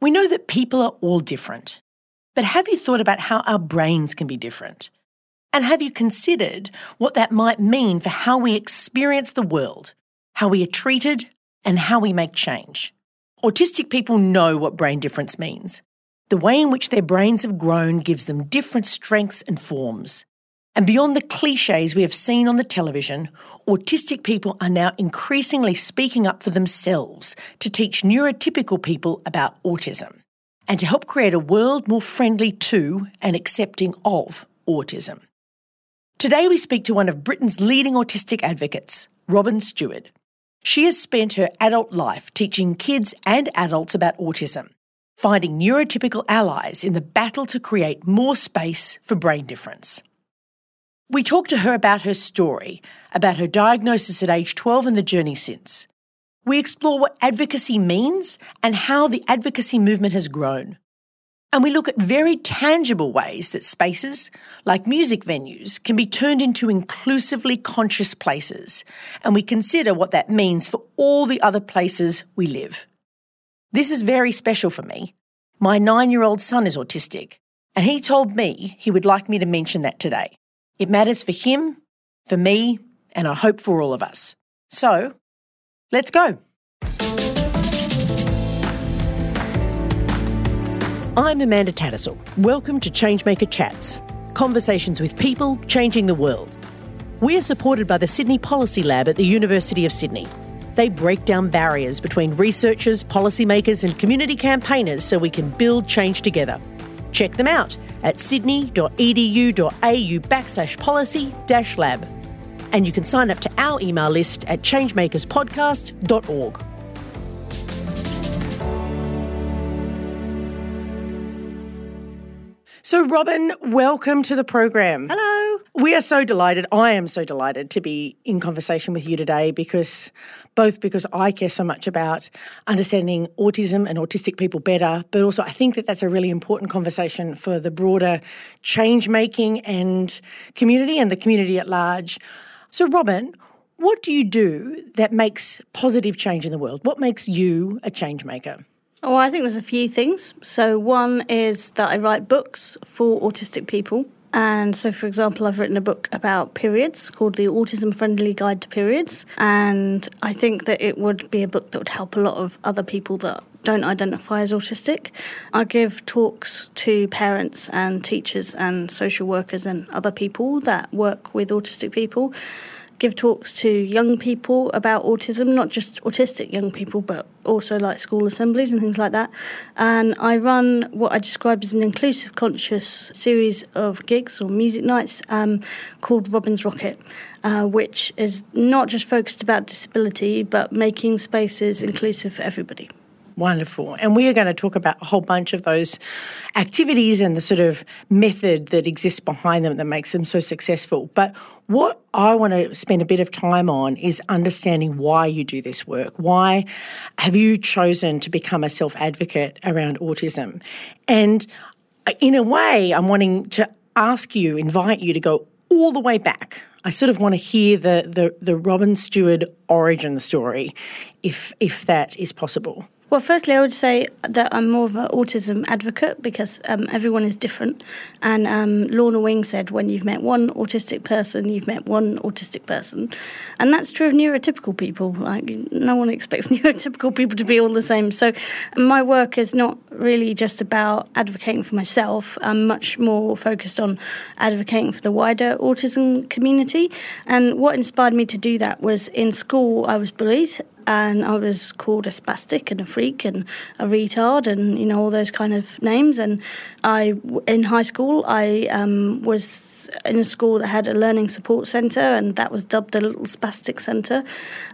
We know that people are all different. But have you thought about how our brains can be different? And have you considered what that might mean for how we experience the world, how we are treated, and how we make change? Autistic people know what brain difference means. The way in which their brains have grown gives them different strengths and forms. And beyond the cliches we have seen on the television, autistic people are now increasingly speaking up for themselves to teach neurotypical people about autism and to help create a world more friendly to and accepting of autism. Today we speak to one of Britain's leading autistic advocates, Robyn Steward. She has spent her adult life teaching kids and adults about autism, finding neurotypical allies in the battle to create more space for brain difference. We talked to her about her story, about her diagnosis at age 12 and the journey since. We explore what advocacy means and how the advocacy movement has grown. And we look at very tangible ways that spaces, like music venues, can be turned into inclusively conscious places, and we consider what that means for all the other places we live. This is very special for me. My nine year old son is autistic, and he told me he would like me to mention that today. It matters for him, for me, and I hope for all of us. So, let's go. I'm Amanda Tattersall. Welcome to Changemaker Chats, conversations with people changing the world. We are supported by the Sydney Policy Lab at the University of Sydney. They break down barriers between researchers, policymakers, and community campaigners so we can build change together. Check them out at sydney.edu.au backslash policy dash lab. And you can sign up to our email list at changemakerspodcast.org. So, Robyn, welcome to the program. Hello. We are so delighted. I am so delighted to be in conversation with you today because both because I care so much about understanding autism and autistic people better, but also I think that that's a really important conversation for the broader change making and community and the community at large. So, Robyn, what do you do that makes positive change in the world? What makes you a change maker? Oh, I think there's a few things. So, one is that I write books for autistic people. And so, for example, I've written a book about periods called The Autism Friendly Guide to Periods. And I think that it would be a book that would help a lot of other people that don't identify as autistic. I give talks to parents and teachers and social workers and other people that work with autistic people give talks to young people about autism, not just autistic young people, but also like school assemblies and things like that. And I run what I describe as an inclusive conscious series of gigs or music nights um, called Robyn's Rocket. Uh, which is not just focused about disability, but making spaces inclusive for everybody. Wonderful. And we are going to talk about a whole bunch of those activities and the sort of method that exists behind them that makes them so successful. But what I want to spend a bit of time on is understanding why you do this work. Why have you chosen to become a self advocate around autism? And uh, in a way, I'm wanting to ask you, invite you to go all the way back. I sort of want to hear the, the, the Robyn Steward origin story, if if that is possible. Well, firstly, I would say that I'm more of an autism advocate because um, everyone is different. And um, Lorna Wing said, when you've met one autistic person, you've met one autistic person. And that's true of neurotypical people. Like, no one expects neurotypical people to be all the same. So my work is not really just about advocating for myself. I'm much more focused on advocating for the wider autism community. And what inspired me to do that was in school, I was bullied and I was called a spastic and a freak and a retard and you know all those kind of names. And I in high school I um, was in a school that had a learning support centre and that was dubbed the Little Spastic Centre,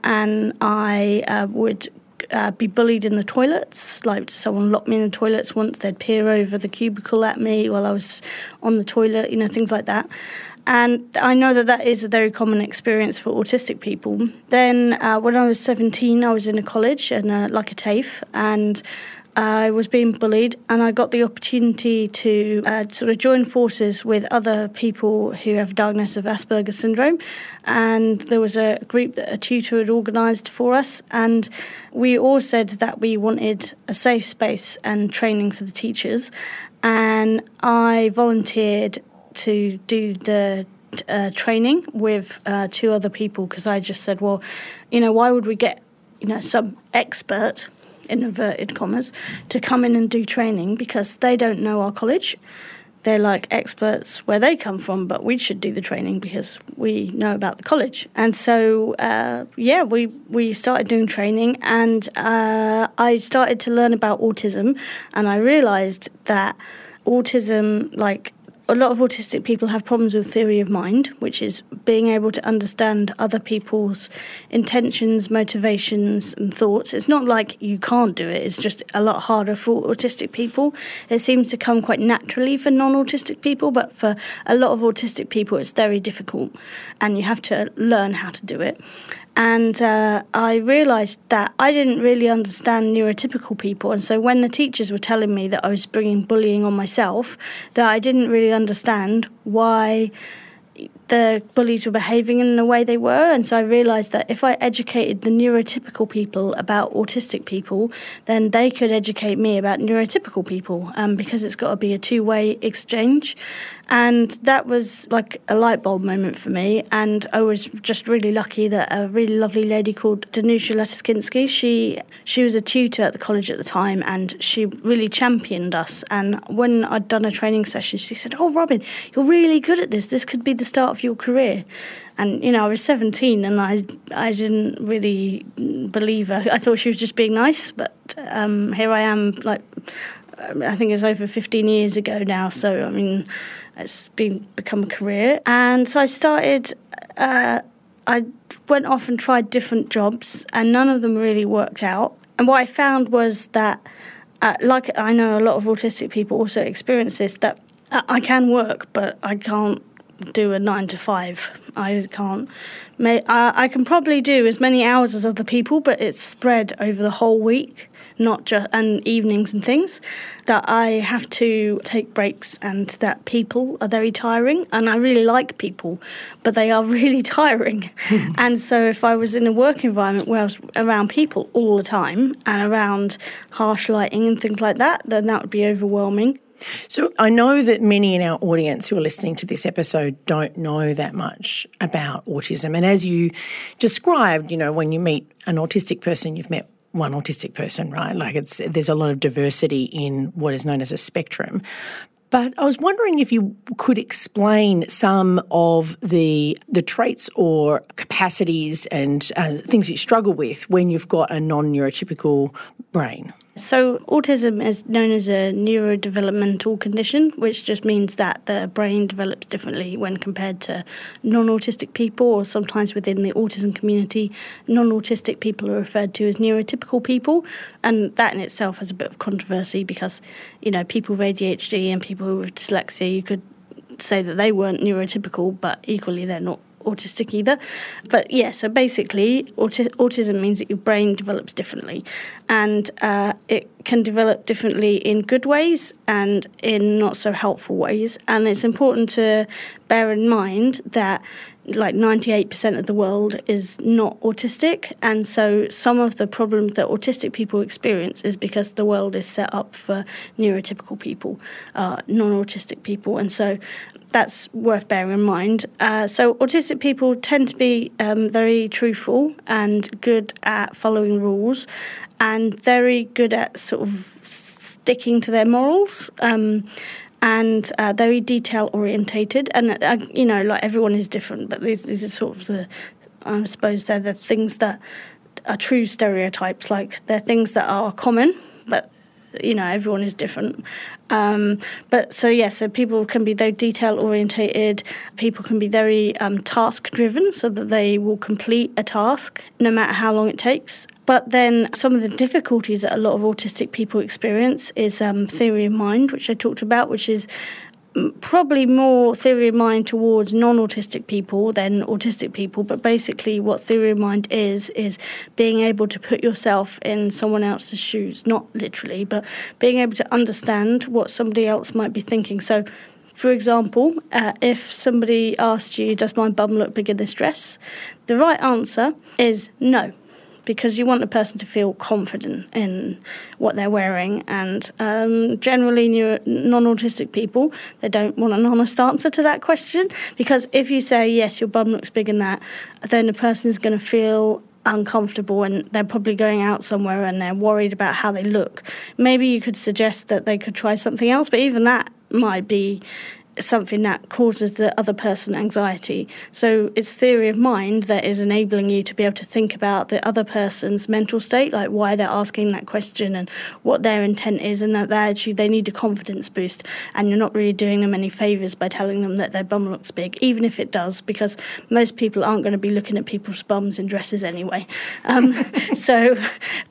and I uh, would uh, be bullied in the toilets. Like someone locked me in the toilets once, they'd peer over the cubicle at me while I was on the toilet, you know, things like that. And I know that that is a very common experience for autistic people. Then, uh, when I was 17, I was in a college and uh, like a TAFE, and I was being bullied, and I got the opportunity to uh, sort of join forces with other people who have diagnosis of Asperger's syndrome. And there was a group that a tutor had organised for us, and we all said that we wanted a safe space and training for the teachers. And I volunteered to do the uh, training with uh, two other people because I just said, well, you know, why would we get you know some expert in inverted commas, to come in and do training because they don't know our college. They're like experts where they come from, but we should do the training because we know about the college. And so, uh, yeah, we, we started doing training, and uh, I started to learn about autism, and I realized that autism, like a lot of autistic people have problems with theory of mind, which is being able to understand other people's intentions, motivations, and thoughts. It's not like you can't do it, it's just a lot harder for autistic people. It seems to come quite naturally for non autistic people, but for a lot of autistic people, it's very difficult, and you have to learn how to do it. And uh, I realised that I didn't really understand neurotypical people. And so when the teachers were telling me that I was bringing bullying on myself, that I didn't really understand why the bullies were behaving in the way they were. And so I realised that if I educated the neurotypical people about autistic people, then they could educate me about neurotypical people um, because it's got to be a two way exchange. And that was like a light bulb moment for me. And I was just really lucky that a really lovely lady called Danusha Latiskinsky, she, she was a tutor at the college at the time and she really championed us. And when I'd done a training session, she said, Oh, Robyn, you're really good at this. This could be the start of your career. And you know, I was 17, and I I didn't really believe her. I thought she was just being nice, but um, here I am, like I think it's over 15 years ago now. So I mean, it's been become a career, and so I started. Uh, I went off and tried different jobs, and none of them really worked out. And what I found was that, uh, like I know a lot of autistic people also experience this, that I can work, but I can't do a nine to five. I can't. May I can probably do as many hours as other people, but it's spread over the whole week, not just and evenings and things. That I have to take breaks, and that people are very tiring. And I really like people, but they are really tiring. and so, if I was in a work environment where I was around people all the time and around harsh lighting and things like that, then that would be overwhelming. So I know that many in our audience who are listening to this episode don't know that much about autism. And as you described, you know, when you meet an autistic person, you've met one autistic person, right? Like it's there's a lot of diversity in what is known as a spectrum. But I was wondering if you could explain some of the the traits or capacities and uh, things you struggle with when you've got a non neurotypical brain. So, autism is known as a neurodevelopmental condition, which just means that the brain develops differently when compared to non autistic people, or sometimes within the autism community, non autistic people are referred to as neurotypical people. And that in itself has a bit of controversy because, you know, people with ADHD and people with dyslexia, you could say that they weren't neurotypical, but equally they're not autistic either. But yeah, so basically, auti- autism means that your brain develops differently, and uh, it can develop differently in good ways and in not so helpful ways. And it's important to bear in mind that like 98% of the world is not autistic. And so some of the problems that autistic people experience is because the world is set up for neurotypical people, uh, non autistic people. And so that's worth bearing in mind. Uh, so, autistic people tend to be um, very truthful and good at following rules, and very good at sort of sticking to their morals. Um, and uh, very detail orientated, and uh, you know, like everyone is different, but these, these are sort of the, I suppose, they're the things that are true stereotypes. Like they're things that are common, you know everyone is different. Um, but so yeah so people can be very detail orientated people can be very um, task driven so that they will complete a task no matter how long it takes. But then some of the difficulties that a lot of autistic people experience is um, theory of mind which i talked about which is probably more theory of mind towards non-autistic people than autistic people but basically what theory of mind is is being able to put yourself in someone else's shoes. Not literally but being able to understand what somebody else might be thinking. So for example, uh, if somebody asked you, Does my bum look big in this dress? The right answer is no because you want the person to feel confident in what they're wearing. And um, generally, non autistic people, they don't want an honest answer to that question because if you say, yes, your bum looks big in that, then the person is going to feel uncomfortable and they're probably going out somewhere and they're worried about how they look. Maybe you could suggest that they could try something else, but even that might be something that causes the other person anxiety. So it's theory of mind that is enabling you to be able to think about the other person's mental state, like why they're asking that question and what their intent is, and that they actually they need a confidence boost. And you're not really doing them any favors by telling them that their bum looks big, even if it does, because most people aren't going to be looking at people's bums in dresses anyway. Um, so,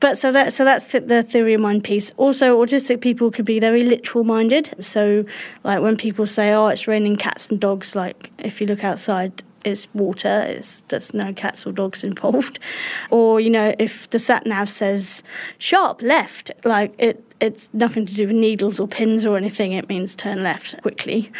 but so that so that's the theory of mind piece. Also, autistic people could be very literal minded. So, like when people say oh, it's raining cats and dogs. Like if you look outside, it's water. It's there's no cats or dogs involved. Or you know, if the sat nav says sharp left, like it it's nothing to do with needles or pins or anything. It means turn left quickly,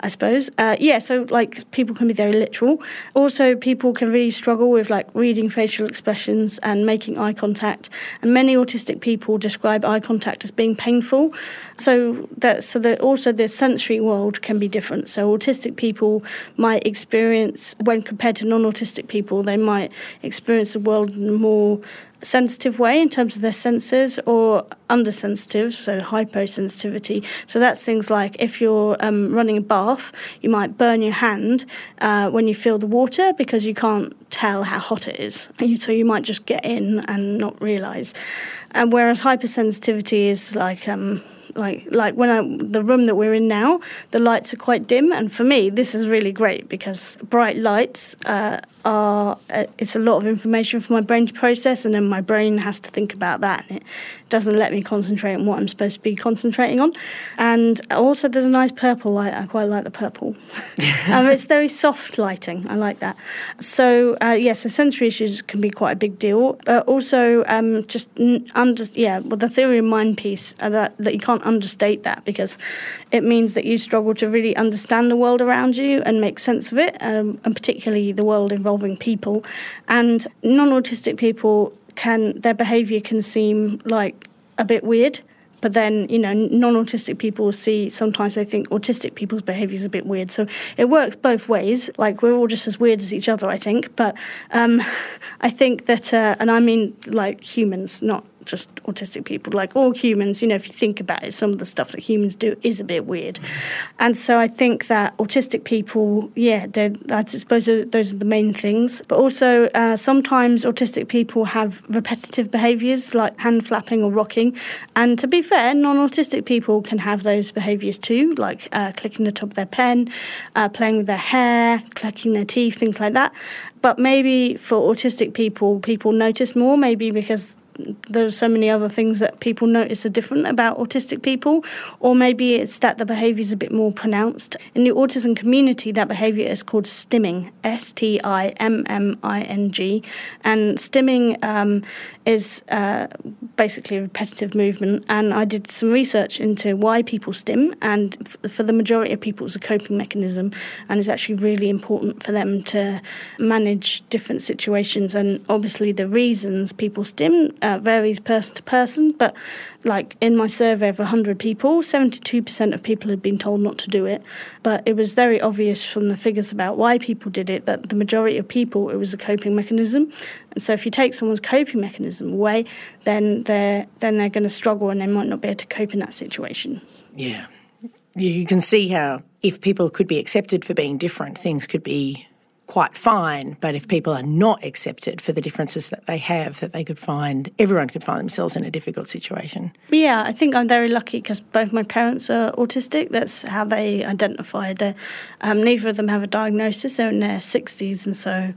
I suppose. Uh, yeah, so like people can be very literal. Also, people can really struggle with like reading facial expressions and making eye contact. And many autistic people describe eye contact as being painful. So that so that also the sensory world can be different. So autistic people might experience when compared to non-autistic people, they might experience the world more sensitive way in terms of their senses or undersensitive, so hyposensitivity. So that's things like if you're um, running a bath, you might burn your hand uh, when you feel the water because you can't tell how hot it is. So you might just get in and not realise. And whereas hypersensitivity is like um, like like when I the room that we're in now, the lights are quite dim, and for me this is really great because bright lights uh, are uh, it's a lot of information for my brain to process, and then my brain has to think about that, and it doesn't let me concentrate on what I'm supposed to be concentrating on. And also, there's a nice purple light. I quite like the purple. um, it's very soft lighting. I like that. So uh, yeah, so sensory issues can be quite a big deal. But also, um, just under yeah, well, the theory of mind piece uh, that that you can't understate that because it means that you struggle to really understand the world around you and make sense of it, um, and particularly the world involving people. And non autistic people can, their behaviour can seem like a bit weird. But then, you know, non autistic people see sometimes they think autistic people's behaviour is a bit weird. So it works both ways. Like, we're all just as weird as each other, I think. But um, I think that, uh, and I mean like humans, not just autistic people, like all humans, you know, if you think about it, some of the stuff that humans do is a bit weird. And so I think that autistic people, yeah, I suppose those are the main things. But also, uh, sometimes autistic people have repetitive behaviours like hand flapping or rocking. And to be fair, non autistic people can have those behaviours too, like uh, clicking the top of their pen, uh, playing with their hair, clicking their teeth, things like that. But maybe for autistic people, people notice more, maybe because there's so many other things that people notice are different about autistic people, or maybe it's that the behaviour is a bit more pronounced. In the autism community, that behaviour is called stimming, S T I M M I N G, and stimming um, is uh, basically a repetitive movement. And I did some research into why people stim, and f- for the majority of people, it's a coping mechanism, and it's actually really important for them to manage different situations. And obviously, the reasons people stim uh, varies person to person, but like in my survey of 100 people, 72% of people had been told not to do it. But it was very obvious from the figures about why people did it that the majority of people, it was a coping mechanism. And so if you take someone's coping mechanism away, then they're, then they're going to struggle and they might not be able to cope in that situation. Yeah. You can see how if people could be accepted for being different, things could be quite fine. But if people are not accepted for the differences that they have, that they could find, everyone could find themselves in a difficult situation. Yeah, I think I'm very lucky because both my parents are autistic. That's how they identify. Um, neither of them have a diagnosis. They're in their 60s, and so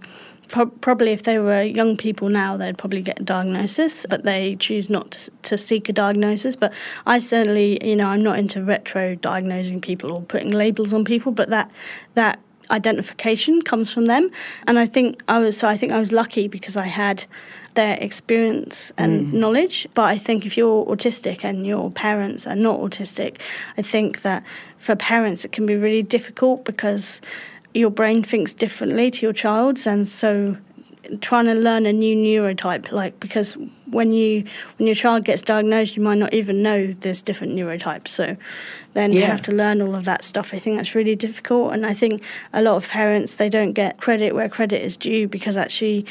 pro- probably if they were young people now, they'd probably get a diagnosis, but they choose not to, to seek a diagnosis. But I certainly, you know, I'm not into retro diagnosing people or putting labels on people, but that that identification comes from them. And I think I was so I think I was lucky because I had their experience and mm. knowledge. But I think if you're autistic and your parents are not autistic, I think that for parents it can be really difficult because your brain thinks differently to your child's, and so trying to learn a new neurotype, like because when you when your child gets diagnosed, you might not even know there's different neurotypes. So then yeah. to have to learn all of that stuff, I think that's really difficult. And I think a lot of parents they don't get credit where credit is due because actually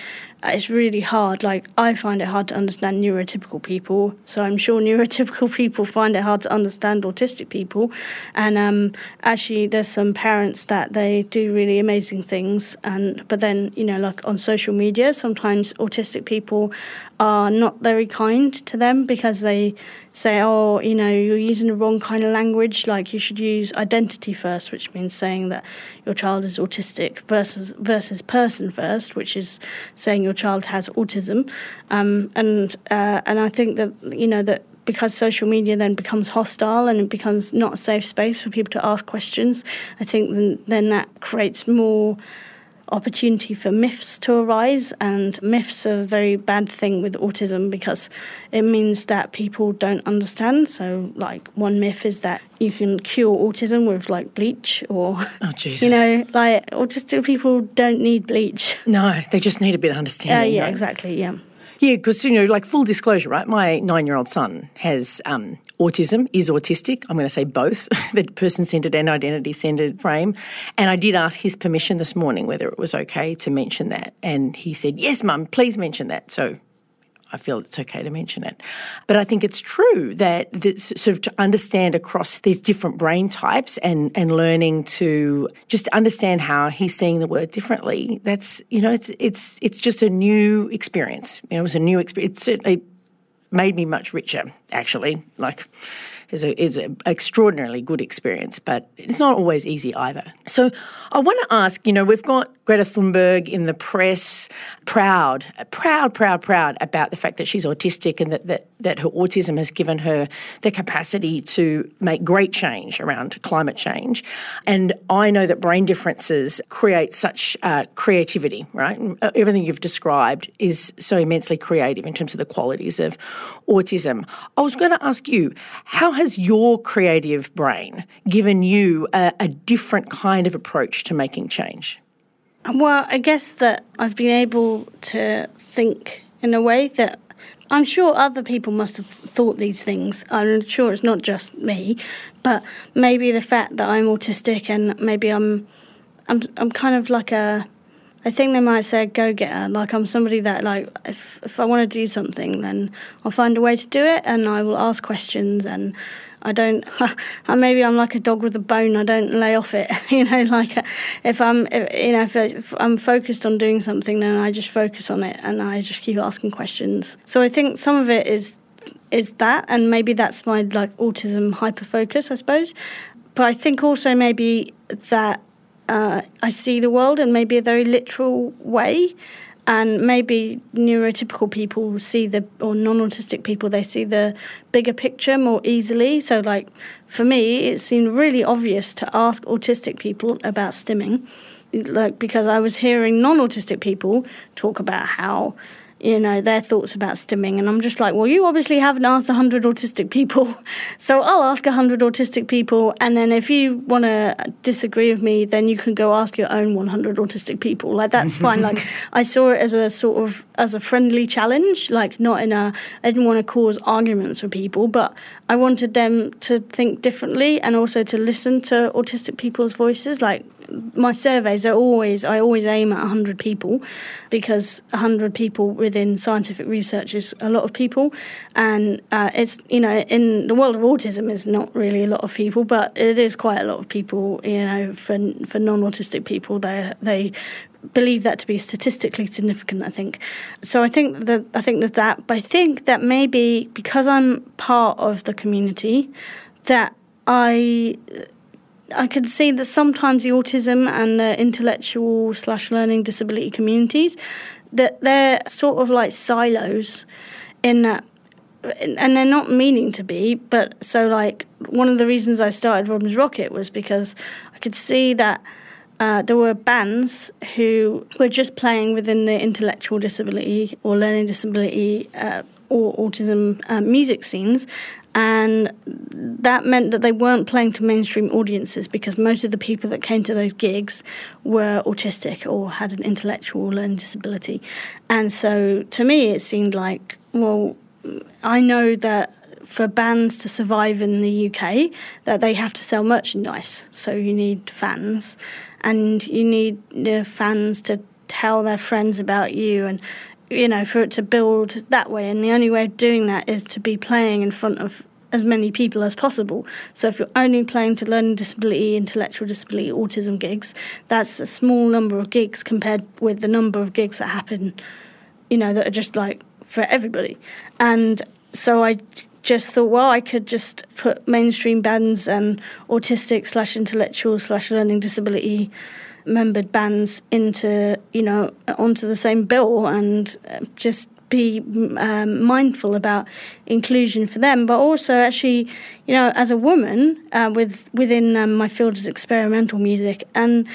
it's really hard. Like I find it hard to understand neurotypical people, so I'm sure neurotypical people find it hard to understand autistic people. And um, actually, there's some parents that they do really amazing things, and but then you know, like on social media, sometimes autistic people are not very kind to them because they say, oh, you know, you're using the wrong kind of language. Like you should use identity first, which means saying that your child is autistic, versus versus person first, which is saying your child has autism. Um, and uh, and I think that you know that because social media then becomes hostile and it becomes not a safe space for people to ask questions, I think then, then that creates more opportunity for myths to arise, and myths are a very bad thing with autism because it means that people don't understand. So, like, one myth is that you can cure autism with like bleach, or oh, you know, like autistic people don't need bleach. No, they just need a bit of understanding. Uh, yeah, right? exactly. Yeah. Yeah, because you know, like full disclosure, right? My nine-year-old son has um, autism, is autistic. I'm going to say both, the person-centered and identity-centered frame. And I did ask his permission this morning whether it was okay to mention that, and he said, "Yes, mum, please mention that." So I feel it's okay to mention it. But I think it's true that, sort of to understand across these different brain types and, and learning to just understand how he's seeing the word differently, that's, you know, it's, it's, it's just a new experience. You know, it was a new experience. It certainly made me much richer, actually. Like, is a is an extraordinarily good experience, but it's not always easy either. So I want to ask, you know, we've got Greta Thunberg in the press, proud, proud, proud, proud about the fact that she's autistic and that, that, that her autism has given her the capacity to make great change around climate change. And I know that brain differences create such uh, creativity, right? Everything you've described is so immensely creative in terms of the qualities of autism. I was going to ask you, how has your creative brain given you a, a different kind of approach to making change? Well, I guess that I've been able to think in a way that I'm sure other people must have thought these things. I'm sure it's not just me, but maybe the fact that I'm autistic and maybe I'm, I'm, I'm kind of like a, I think they might say a go-getter. Like I'm somebody that like if if I want to do something, then I'll find a way to do it, and I will ask questions and I don't. Uh, maybe I'm like a dog with a bone. I don't lay off it. you know, like uh, if I'm, if, you know, if, if, I'm focused on doing something, then I just focus on it and I just keep asking questions. So I think some of it is is that, and maybe that's my like autism hyper focus, I suppose. But I think also maybe that uh, I see the world in maybe a very literal way and maybe neurotypical people see the or non-autistic people they see the bigger picture more easily. So like for me it seemed really obvious to ask autistic people about stimming. Like because i was hearing non-autistic people talk about how you know, their thoughts about stimming. And I'm just like, well, you obviously haven't asked 100 autistic people. So I'll ask 100 autistic people. And then if you want to disagree with me, then you can go ask your own 100 autistic people. Like, that's fine. Like, I saw it as a sort of, as a friendly challenge, like, not in a, I didn't want to cause arguments with people, but I wanted them to think differently and also to listen to autistic people's voices. Like, my surveys are always I always aim at 100 people because 100 people within scientific research is a lot of people. And uh, it's you know in the world of autism is not really a lot of people but it is quite a lot of people you know for for non-autistic people they they believe that to be statistically significant I think. So I think that I think there's that but I think that maybe because I'm part of the community that I I could see that sometimes the autism and the intellectual slash learning disability communities that they're sort of like silos in that and they're not meaning to be but so like one of the reasons I started Robyn's Rocket was because I could see that uh, there were bands who were just playing within the intellectual disability or learning disability uh, or autism uh, music scenes and that meant that they weren't playing to mainstream audiences because most of the people that came to those gigs were autistic or had an intellectual learning disability. And so to me, it seemed like, well, I know that for bands to survive in the UK, that they have to sell merchandise. So you need fans, and you need the fans to tell their friends about you and you know, for it to build that way. And the only way of doing that is to be playing in front of as many people as possible. So if you're only playing to learning disability, intellectual disability, autism gigs, that's a small number of gigs compared with the number of gigs that happen, you know, that are just like for everybody. And so I just thought, well, I could just put mainstream bands and autistic slash intellectual slash learning disability membered bands into, you know, onto the same bill and uh, just be um, mindful about inclusion for them, but also actually, you know, as a woman uh, with within um, my field is experimental music, and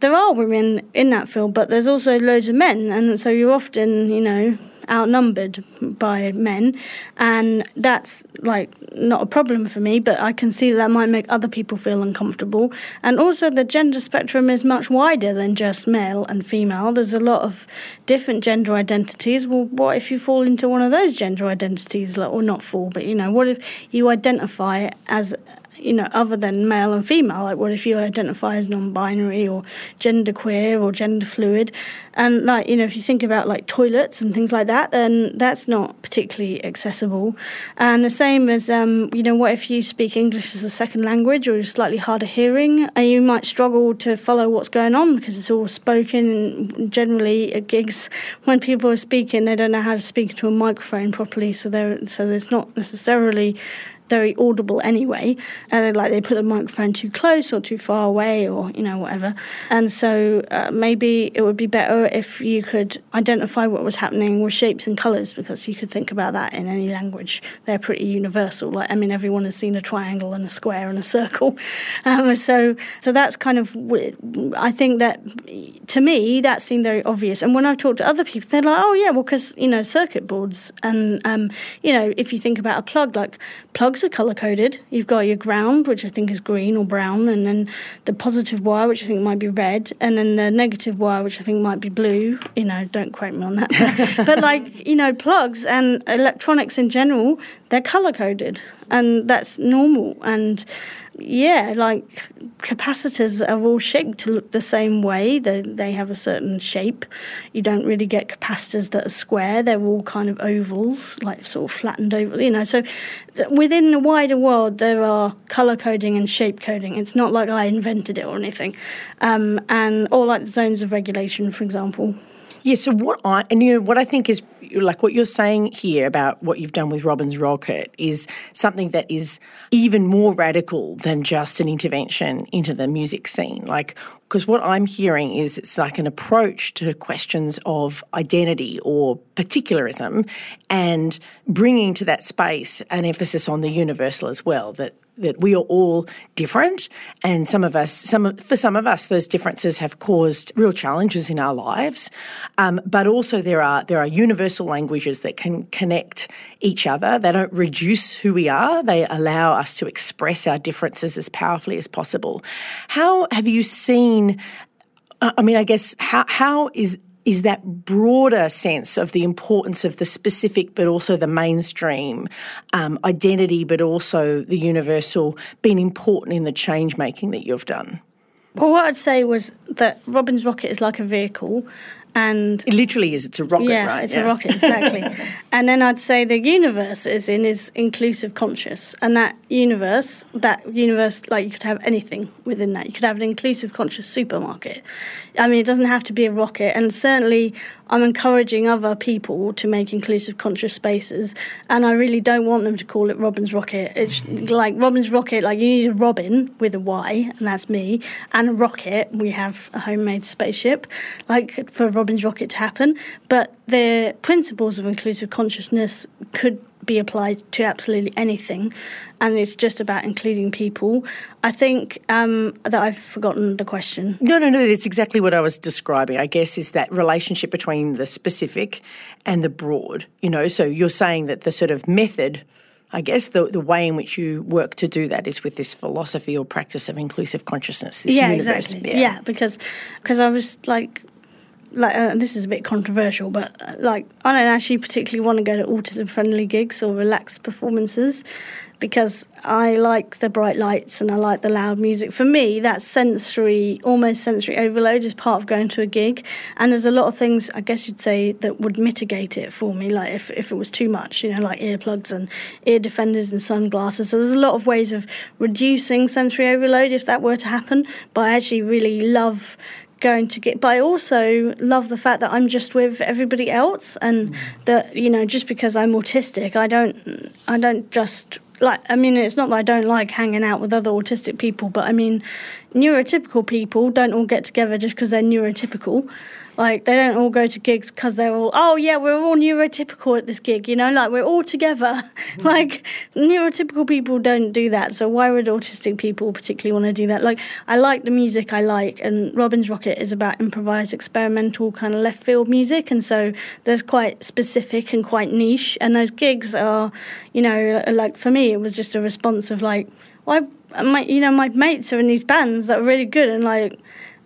there are women in that field, but there's also loads of men, and so you're often, you know, outnumbered by men, and that's like not a problem for me. But I can see that, might make other people feel uncomfortable, and also the gender spectrum is much wider than just male and female. There's a lot of different gender identities. Well, what if you fall into one of those gender identities, or not fall, but you know, what if you identify as you know, other than male and female. Like, what if you identify as non-binary or genderqueer or gender fluid? And like, you know, if you think about like toilets and things like that, then that's not particularly accessible. And the same as, um, you know, what if you speak English as a second language or you're slightly harder hearing, and you might struggle to follow what's going on because it's all spoken. Generally, at gigs, when people are speaking, they don't know how to speak into a microphone properly, so there, so there's not necessarily very audible anyway. And like they put the microphone too close or too far away or, you know, whatever. And so uh, maybe it would be better if you could identify what was happening with shapes and colours because you could think about that in any language. They're pretty universal. Like, I mean, everyone has seen a triangle and a square and a circle. Um, so, so that's kind of, I think that to me, that seemed very obvious. And when I've talked to other people, they're like, oh, yeah, well, because, you know, circuit boards and, um, you know, if you think about a plug, like plugs are colour coded. You've got your ground, which I think is green or brown, and then the positive wire, which I think might be red, and then the negative wire, which I think might be blue. You know, don't quote me on that. but like, you know, plugs and electronics in general, they're colour coded, and that's normal. And yeah, like capacitors are all shaped to look the same way. They, they have a certain shape. You don't really get capacitors that are square. They're all kind of ovals, like sort of flattened oval. You know, so th- within the wider world, there are color coding and shape coding. It's not like I invented it or anything. Um, and or like zones of regulation, for example. Yeah. So what I and you know what I think is like what you're saying here about what you've done with Robyn's Rocket is something that is even more radical than just an intervention into the music scene. Like, because what I'm hearing is it's like an approach to questions of identity or particularism and bringing to that space an emphasis on the universal as well, that that we are all different, and some of us, some for some of us, those differences have caused real challenges in our lives. Um, but also, there are there are universal languages that can connect each other. They don't reduce who we are; they allow us to express our differences as powerfully as possible. How have you seen? I mean, I guess how how is is that broader sense of the importance of the specific but also the mainstream um, identity, but also the universal, been important in the change making that you've done? Well, what I'd say was that Robyn's Rocket is like a vehicle, and it literally is. It's a rocket, yeah, right? it's a rocket, exactly. and then I'd say the universe is in is inclusive conscious, and that universe, that universe, like you could have anything within that. You could have an inclusive conscious supermarket. I mean, it doesn't have to be a rocket, and certainly I'm encouraging other people to make inclusive conscious spaces, and I really don't want them to call it Robyn's Rocket. It's like Robyn's Rocket, like you need a Robyn with a Y, and that's me, and a rocket. We have a homemade spaceship, like for Robyn's Rocket to happen. But the principles of inclusive consciousness could be applied to absolutely anything, and it's just about including people. I think um, that I've forgotten the question. No, no, no. It's exactly what I was describing. I guess is that relationship between the specific and the broad. You know, so you're saying that the sort of method. I guess the the way in which you work to do that is with this philosophy or practice of inclusive consciousness. This yeah, universe. exactly. Yeah, because because I was like like uh, this is a bit controversial, but uh, like I don't actually particularly want to go to autism friendly gigs or relaxed performances because I like the bright lights and I like the loud music. For me, that sensory, almost sensory overload is part of going to a gig. And there's a lot of things, I guess you'd say, that would mitigate it for me, like if, if it was too much, you know, like earplugs and ear defenders and sunglasses. So there's a lot of ways of reducing sensory overload if that were to happen. But I actually really love going to get but I also love the fact that I'm just with everybody else and mm. that you know just because I'm autistic I don't I don't just like I mean it's not that I don't like hanging out with other autistic people but I mean neurotypical people don't all get together just because they're neurotypical like they don't all go to gigs because they're all oh yeah we're all neurotypical at this gig you know? Like we're all together. Mm. Like neurotypical people don't do that. So why would autistic people particularly want to do that? Like I like the music I like and Robyn's Rocket is about improvised experimental kind of left field music and so there's quite specific and quite niche and those gigs are you know uh, like for me it was just a response of like why my you know my mates are in these bands that are really good and like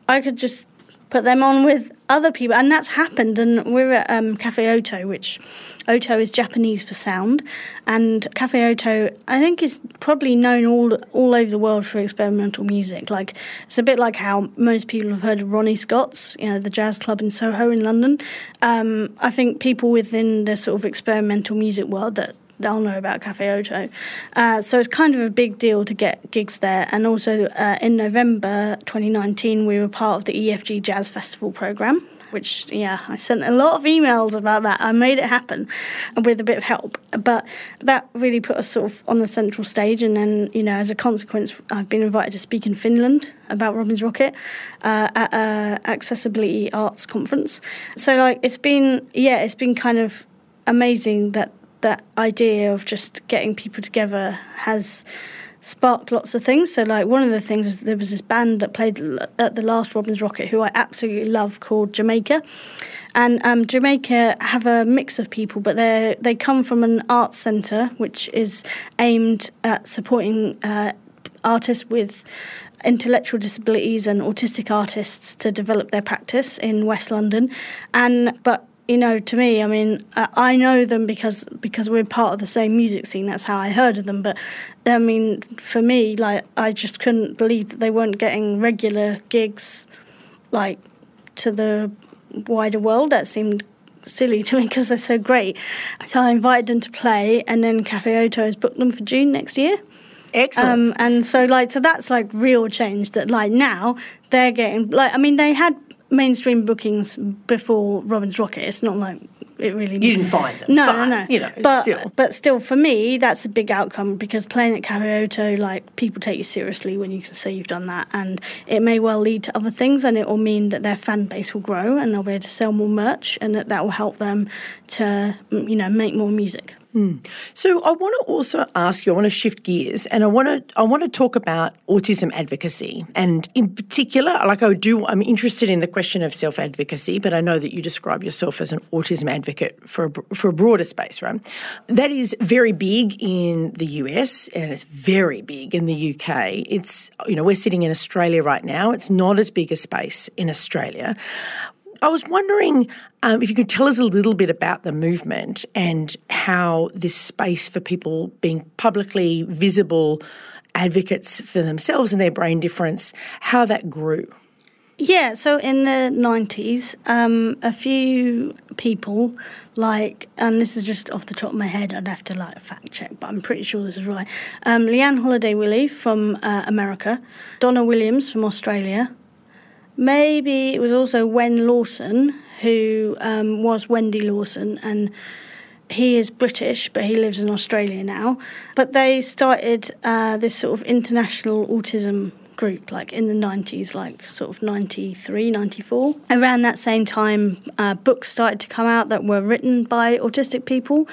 I could just put them on with other people, and that's happened. And we're at um, Cafe Oto, which Oto is Japanese for sound, and Cafe Oto I think is probably known all all over the world for experimental music. Like it's a bit like how most people have heard of Ronnie Scott's, you know, the jazz club in Soho in London. Um, I think people within the sort of experimental music world that they'll know about Cafe Oto. Uh, so it's kind of a big deal to get gigs there. And also uh, in November 2019, we were part of the EFG Jazz Festival program. Which, yeah, I sent a lot of emails about that. I made it happen with a bit of help. But that really put us sort of on the central stage. And then, you know, as a consequence, I've been invited to speak in Finland about Robyn's Rocket uh, at an accessibility arts conference. So, like, it's been, yeah, it's been kind of amazing that that idea of just getting people together has sparked lots of things. So, like one of the things is there was this band that played at the last Robyn's Rocket, who I absolutely love, called Jamaica. And um, Jamaica have a mix of people, but they they come from an arts centre which is aimed at supporting uh, artists with intellectual disabilities and autistic artists to develop their practice in West London. And but you know, to me, I mean, I know them because because we're part of the same music scene. That's how I heard of them. But I mean, for me, like, I just couldn't believe that they weren't getting regular gigs, like, to the wider world. That seemed silly to me because they're so great. So I invited them to play, and then Cafe Oto has booked them for June next year. Excellent. Um, and so, like, so that's like real change. That like now they're getting like, I mean, they had mainstream bookings before Robyn's Rocket. It's not like it really. You didn't find them. No, but, no, no. You know, but still. but still, for me, that's a big outcome because playing at Cafe like people take you seriously when you can say you've done that, and it may well lead to other things, and it will mean that their fan base will grow, and they'll be able to sell more merch, and that that will help them to you know make more music. Mm. So I want to also ask you. I want to shift gears, and I want to I want to talk about autism advocacy, and in particular, like I do, I'm interested in the question of self advocacy. But I know that you describe yourself as an autism advocate for a, for a broader space, right? That is very big in the US, and it's very big in the UK. It's you know we're sitting in Australia right now. It's not as big a space in Australia. I was wondering um, if you could tell us a little bit about the movement and how this space for people being publicly visible advocates for themselves and their brain difference, how that grew. Yeah, so in the 90s, um, a few people, like, and this is just off the top of my head, I'd have to like fact check, but I'm pretty sure this is right. Um, Liane Holliday Willey from uh, America, Donna Williams from Australia, maybe it was also Wen Lawson, who um, was Wendy Lawson, and he is British, but he lives in Australia now. But they started uh, this sort of international autism group like in the 90s like sort of 93 94 around that same time uh, books started to come out that were written by autistic people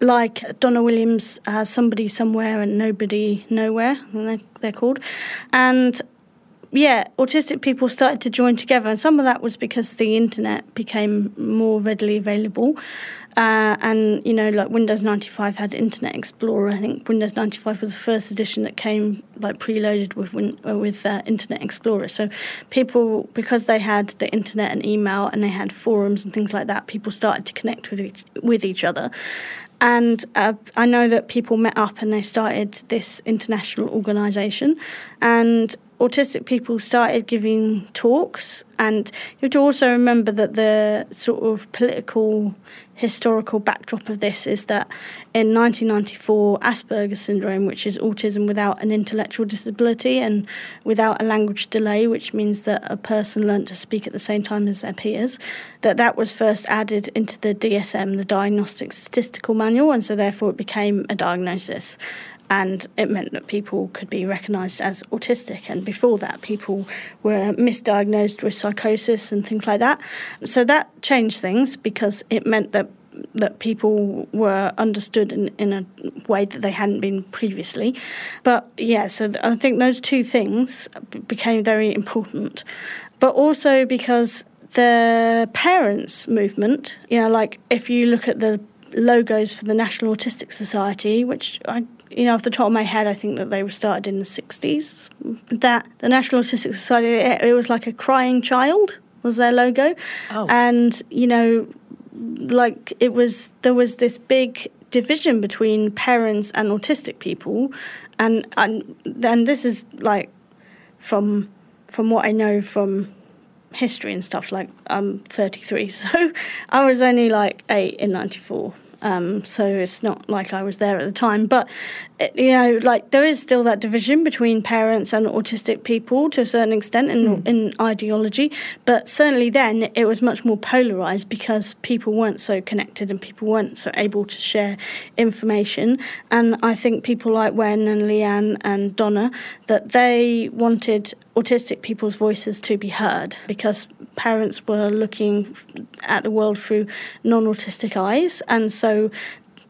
like Donna Williams, uh, Somebody Somewhere and Nobody Nowhere, they're called. And yeah, autistic people started to join together, and some of that was because the internet became more readily available. Uh, and you know, like Windows 95 had Internet Explorer. I think Windows 95 was the first edition that came like preloaded with win- uh, with uh, Internet Explorer. So people, because they had the internet and email, and they had forums and things like that, people started to connect with each, with each other. And uh, I know that people met up and they started this international organisation. And autistic people started giving talks, and you have to also remember that the sort of political historical backdrop of this is that in 1994, Asperger's syndrome, which is autism without an intellectual disability and without a language delay, which means that a person learnt to speak at the same time as their peers, that that was first added into the DSM, the Diagnostic Statistical Manual, and so therefore it became a diagnosis and it meant that people could be recognised as autistic. And before that, people were misdiagnosed with psychosis and things like that. So that changed things because it meant that that people were understood in, in a way that they hadn't been previously. But yeah, so I think those two things became very important. But also because the parents' movement, you know, like if you look at the logos for the National Autistic Society, which I you know, off the top of my head, I think that they were started in the 60s. That the National Autistic Society, it, was like a crying child was their logo. Oh. And, you know, like it was, there was this big division between parents and autistic people. And, and then this is like from, from what I know from history and stuff, like I'm 33, so I was only like eight in 94 um, so it's not like I was there at the time. But, eh, you know, like there is still that division between parents and autistic people to a certain extent in, mm. in ideology. But certainly then it was much more polarized because people weren't so connected and people weren't so able to share information. And I think people like Wen and Liane and Donna, that they wanted autistic people's voices to be heard because parents were looking at the world through non-autistic eyes and so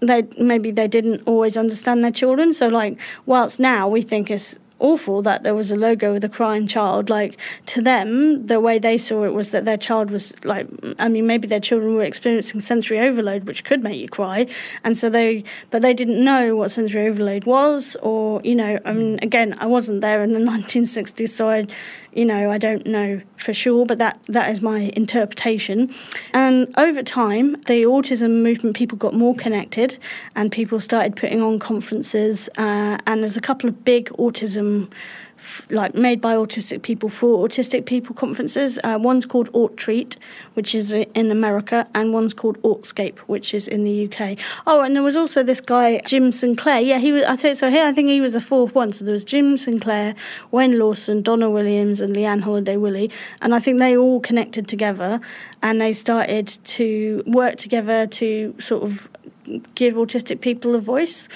they maybe they didn't always understand their children so like whilst now we think it's awful that there was a logo with a crying child. Like to them, the way they saw it was that their child was like, I mean, maybe their children were experiencing sensory overload, which could make you cry, and so they, but they didn't know what sensory overload was, or you know, I mean, again, I wasn't there in the 1960s, so I, you know, I don't know for sure, but that that is my interpretation. And over time, the autism movement people got more connected, and people started putting on conferences, uh, and there's a couple of big autism like made by autistic people for autistic people conferences. Uh, one's called Autreat, which is in America, and one's called Autscape, which is in the UK. Oh, and there was also this guy Jim Sinclair. Yeah, he was. I think so. Here, I think he was the fourth one. So there was Jim Sinclair, Wen Lawson, Donna Williams, and Liane Holliday Willey, and I think they all connected together, and they started to work together to sort of give autistic people a voice.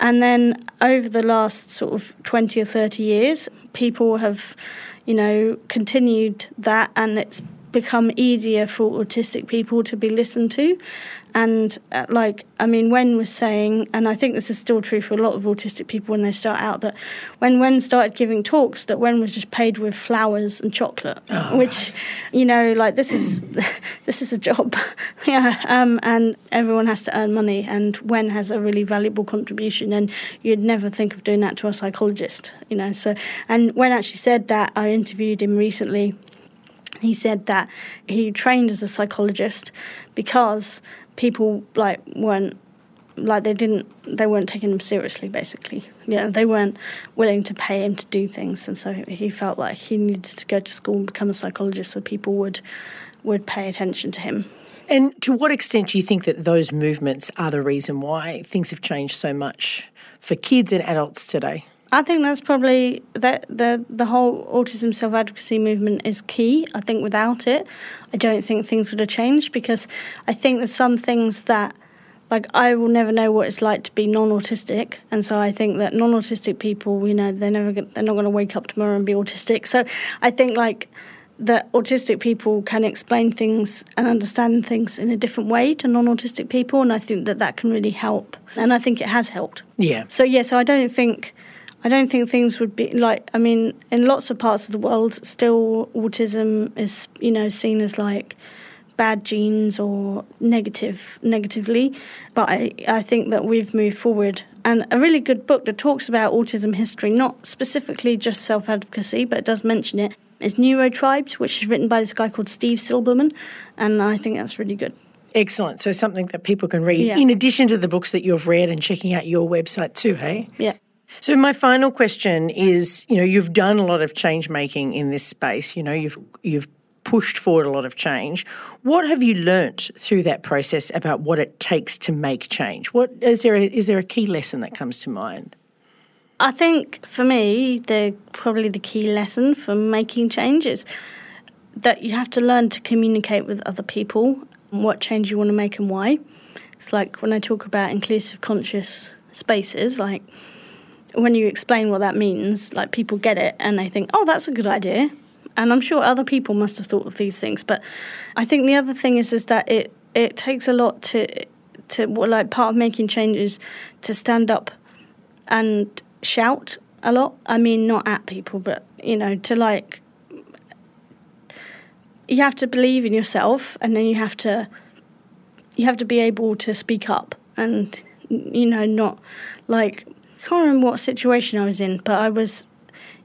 And then over the last sort of 20 or 30 years, people have, you know, continued that and it's become easier for autistic people to be listened to. And uh, like, I mean, Wen was saying, and I think this is still true for a lot of autistic people when they start out, that when Wen started giving talks, that Wen was just paid with flowers and chocolate, oh, which, you know, like this is this is a job, yeah. Um, and everyone has to earn money, and Wen has a really valuable contribution, and you'd never think of doing that to a psychologist, you know. So, and Wen actually said that I interviewed him recently he said that he trained as a psychologist because people like weren't like they didn't they weren't taking him seriously basically. Yeah they weren't willing to pay him to do things and so he felt like he needed to go to school and become a psychologist so people would would pay attention to him. And to what extent do you think that those movements are the reason why things have changed so much for kids and adults today I think that's probably that the the whole autism self advocacy movement is key. I think without it, I don't think things would have changed because I think there's some things that like I will never know what it's like to be non-autistic, and so I think that non-autistic people, you know, they're never they're not going to wake up tomorrow and be autistic. So I think like that autistic people can explain things and understand things in a different way to non-autistic people, and I think that that can really help, and I think it has helped. Yeah. So yeah, so I don't think. I don't think things would be like. I mean, in lots of parts of the world, still autism is you know seen as like bad genes or negative negatively. But I, I think that we've moved forward. And a really good book that talks about autism history, not specifically just self advocacy, but it does mention it, is Neurotribes, which is written by this guy called Steve Silberman. And I think that's really good. Excellent. So something that people can read yeah. in addition to the books that you've read and checking out your website too, hey? Yeah. So my final question is, you know, you've done a lot of change making in this space. You know, you've you've pushed forward a lot of change. What have you learnt through that process about what it takes to make change? What is there? A, is there a key lesson that comes to mind? I think for me, the probably the key lesson for making change is that you have to learn to communicate with other people what change you want to make and why. It's like when I talk about inclusive conscious spaces, like when you explain what that means, like people get it and they think, oh, that's a good idea and I'm sure other people must have thought of these things. But I think the other thing is is that it it takes a lot to to like part of making changes to stand up and shout a lot. I mean, not at people, but you know, to like you have to believe in yourself, and then you have to you have to be able to speak up and you know not like I can't remember what situation I was in, but I was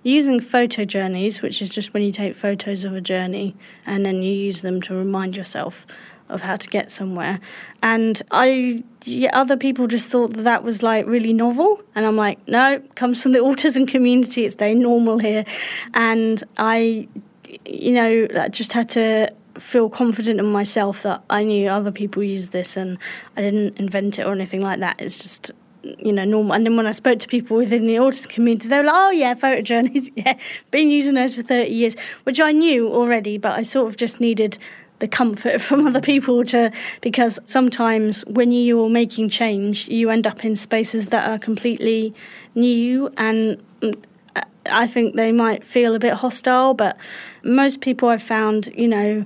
using photo journeys, which is just when you take photos of a journey and then you use them to remind yourself of how to get somewhere. And I, yeah, other people just thought that that was like really novel, and I'm like, no, comes from the autism community. It's very normal here, and I, you know, I just had to feel confident in myself that I knew other people use this, and I didn't invent it or anything like that. It's just you know, normal. And then when I spoke to people within the autism community, they were like, oh, yeah, photo journeys, yeah, been using those for 30 years, which I knew already, but I sort of just needed the comfort from other people to, because sometimes when you're making change, you end up in spaces that are completely new and mm, I think they might feel a bit hostile, but most people I've found, you know,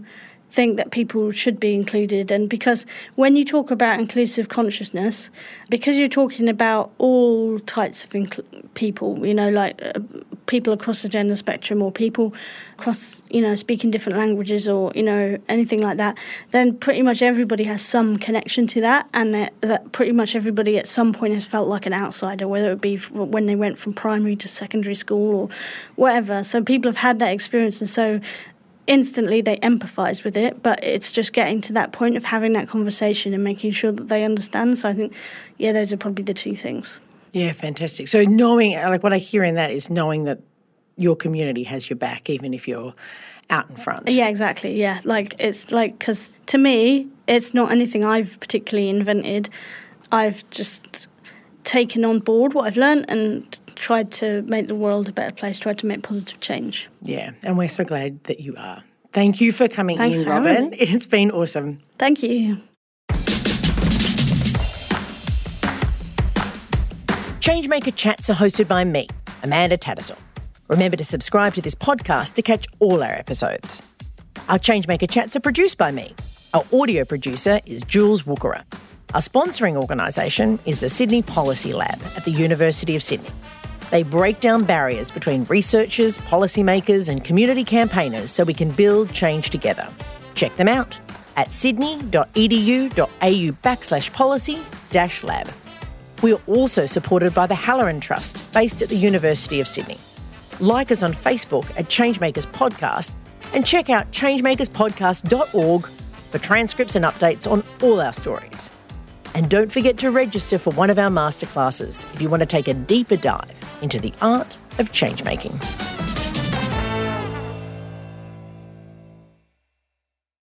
think that people should be included. And because when you talk about inclusive consciousness, because you're talking about all types of inc- people, you know, like uh, people across the gender spectrum or people across, you know, speaking different languages or, you know, anything like that, then pretty much everybody has some connection to that. And that, that pretty much everybody at some point has felt like an outsider, whether it be when they went from primary to secondary school or whatever. So people have had that experience. And so instantly they empathize with it, but it's just getting to that point of having that conversation and making sure that they understand. So I think, yeah, those are probably the two things. Yeah, fantastic. So knowing, like what I hear in that is knowing that your community has your back, even if you're out in front. Yeah, exactly. Yeah, like it's like because to me, it's not anything I've particularly invented. I've just taken on board what I've learned and tried to make the world a better place, tried to make positive change. Yeah, and we're so glad that you are. Thank you for coming Thanks in, for Robyn. It's been awesome. Thank you. Changemaker Chats are hosted by me, Amanda Tattersall. Remember to subscribe to this podcast to catch all our episodes. Our Changemaker Chats are produced by me. Our audio producer is Jules Wookera. Our sponsoring organisation is the Sydney Policy Lab at the University of Sydney. They break down barriers between researchers, policymakers, and community campaigners so we can build change together. Check them out at sydney.edu.au backslash policy dash lab. We are also supported by the Halloran Trust, based at the University of Sydney. Like us on Facebook at Changemakers Podcast and check out changemakerspodcast.org for transcripts and updates on all our stories. And don't forget to register for one of our masterclasses if you want to take a deeper dive into the art of changemaking.